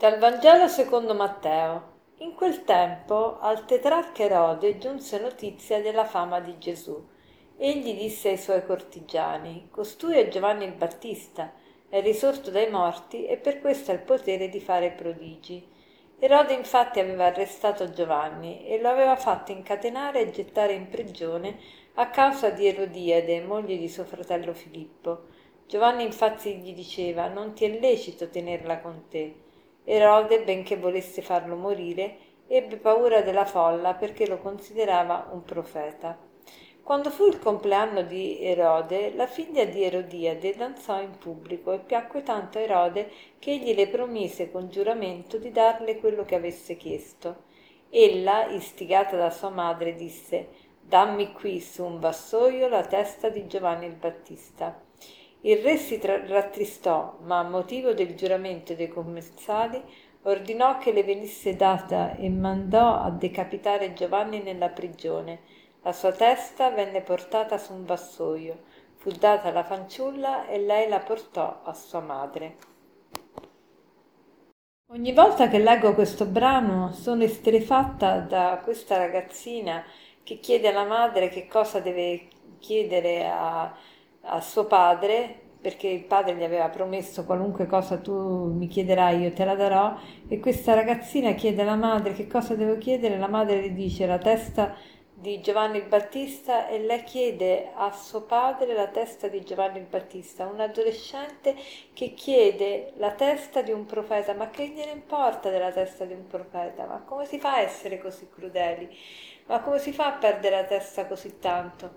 Dal Vangelo secondo Matteo. In quel tempo al tetrarca Erode giunse notizia della fama di Gesù. Egli disse ai suoi cortigiani: Costui è Giovanni il Battista, è risorto dai morti e per questo ha il potere di fare prodigi. Erode infatti aveva arrestato Giovanni e lo aveva fatto incatenare e gettare in prigione a causa di Erodiade, moglie di suo fratello Filippo. Giovanni infatti gli diceva: Non ti è lecito tenerla con te. Erode, benché volesse farlo morire, ebbe paura della folla perché lo considerava un profeta. Quando fu il compleanno di Erode, la figlia di Erodiade danzò in pubblico e piacque tanto a Erode che egli le promise con giuramento di darle quello che avesse chiesto. Ella, istigata da sua madre, disse Dammi qui su un vassoio la testa di Giovanni il Battista. Il re si tra- rattristò, ma a motivo del giuramento dei commensali ordinò che le venisse data e mandò a decapitare Giovanni nella prigione. La sua testa venne portata su un vassoio, fu data alla fanciulla e lei la portò a sua madre. Ogni volta che leggo questo brano sono estrefatta da questa ragazzina che chiede alla madre che cosa deve chiedere a, a suo padre perché il padre gli aveva promesso qualunque cosa tu mi chiederai io te la darò e questa ragazzina chiede alla madre che cosa devo chiedere la madre le dice la testa di Giovanni il Battista e lei chiede a suo padre la testa di Giovanni il Battista, un adolescente che chiede la testa di un profeta, ma che gliene importa della testa di un profeta? Ma come si fa a essere così crudeli? Ma come si fa a perdere la testa così tanto?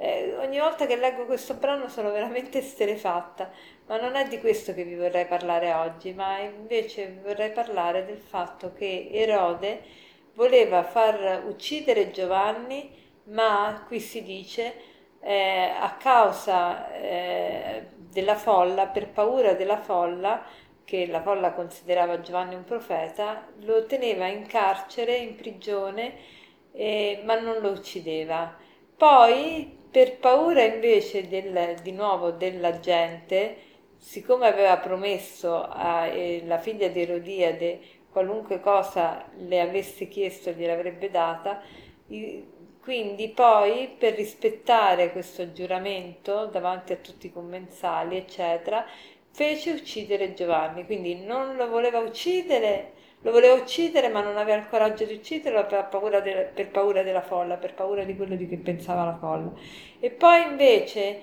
Eh, ogni volta che leggo questo brano sono veramente esterefatta, ma non è di questo che vi vorrei parlare oggi, ma invece vorrei parlare del fatto che Erode voleva far uccidere Giovanni, ma qui si dice eh, a causa eh, della folla, per paura della folla, che la folla considerava Giovanni un profeta, lo teneva in carcere, in prigione, eh, ma non lo uccideva. Poi per paura invece del, di nuovo della gente, siccome aveva promesso alla figlia di Erodiade qualunque cosa le avesse chiesto gliel'avrebbe data, quindi poi per rispettare questo giuramento davanti a tutti i commensali, eccetera, fece uccidere Giovanni, quindi non lo voleva uccidere lo voleva uccidere, ma non aveva il coraggio di ucciderlo per paura, de- per paura della folla, per paura di quello di che pensava la folla. E poi invece,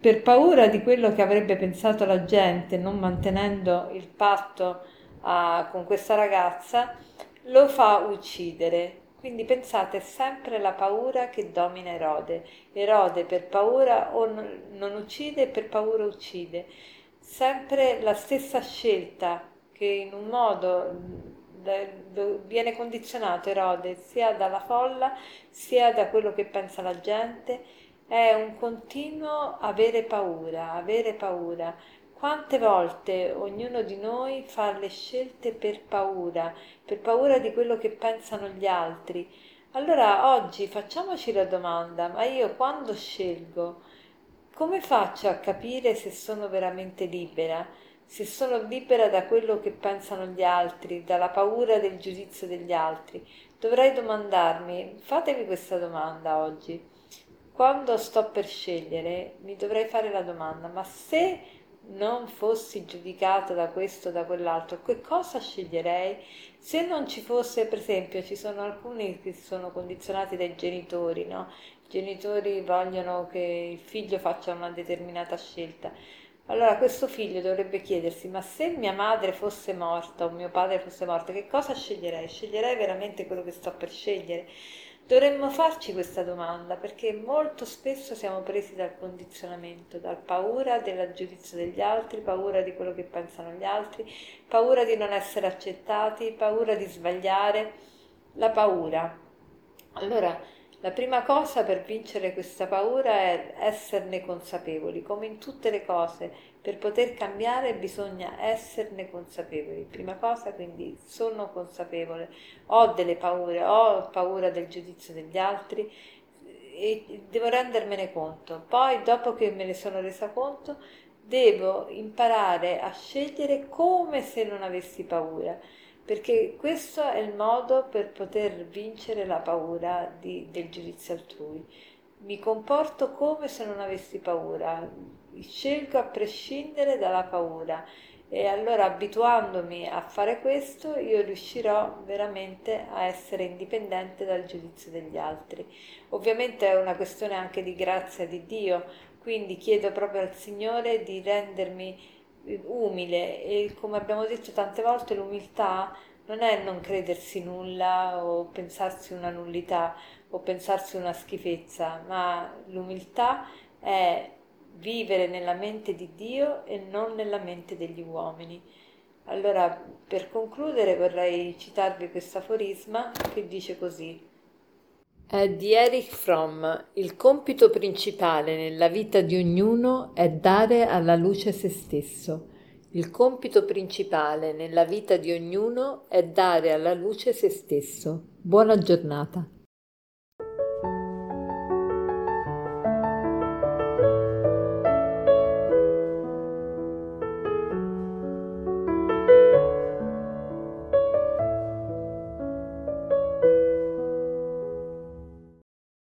per paura di quello che avrebbe pensato la gente, non mantenendo il patto a, con questa ragazza, lo fa uccidere. Quindi pensate, è sempre la paura che domina Erode. Erode per paura o non uccide, per paura uccide. Sempre la stessa scelta che in un modo viene condizionato Erode sia dalla folla sia da quello che pensa la gente, è un continuo avere paura, avere paura. Quante volte ognuno di noi fa le scelte per paura, per paura di quello che pensano gli altri. Allora oggi facciamoci la domanda, ma io quando scelgo, come faccio a capire se sono veramente libera? Se sono libera da quello che pensano gli altri, dalla paura del giudizio degli altri, dovrei domandarmi, fatevi questa domanda oggi, quando sto per scegliere mi dovrei fare la domanda, ma se non fossi giudicata da questo o da quell'altro, che cosa sceglierei? Se non ci fosse, per esempio, ci sono alcuni che sono condizionati dai genitori, no? I genitori vogliono che il figlio faccia una determinata scelta allora questo figlio dovrebbe chiedersi, ma se mia madre fosse morta o mio padre fosse morto, che cosa sceglierei? Sceglierei veramente quello che sto per scegliere? Dovremmo farci questa domanda perché molto spesso siamo presi dal condizionamento, dal paura del giudizio degli altri, paura di quello che pensano gli altri, paura di non essere accettati, paura di sbagliare, la paura. Allora, la prima cosa per vincere questa paura è esserne consapevoli, come in tutte le cose, per poter cambiare bisogna esserne consapevoli. Prima cosa quindi sono consapevole, ho delle paure, ho paura del giudizio degli altri e devo rendermene conto. Poi dopo che me ne sono resa conto devo imparare a scegliere come se non avessi paura, perché questo è il modo per poter vincere la paura di, del giudizio altrui. Mi comporto come se non avessi paura, scelgo a prescindere dalla paura e allora abituandomi a fare questo io riuscirò veramente a essere indipendente dal giudizio degli altri. Ovviamente è una questione anche di grazia di Dio, quindi chiedo proprio al Signore di rendermi umile e come abbiamo detto tante volte l'umiltà non è non credersi nulla o pensarsi una nullità o pensarsi una schifezza, ma l'umiltà è vivere nella mente di Dio e non nella mente degli uomini. Allora, per concludere vorrei citarvi questo aforisma che dice così. È di Erich Fromm. Il compito principale nella vita di ognuno è dare alla luce se stesso. Il compito principale nella vita di ognuno è dare alla luce se stesso. Buona giornata.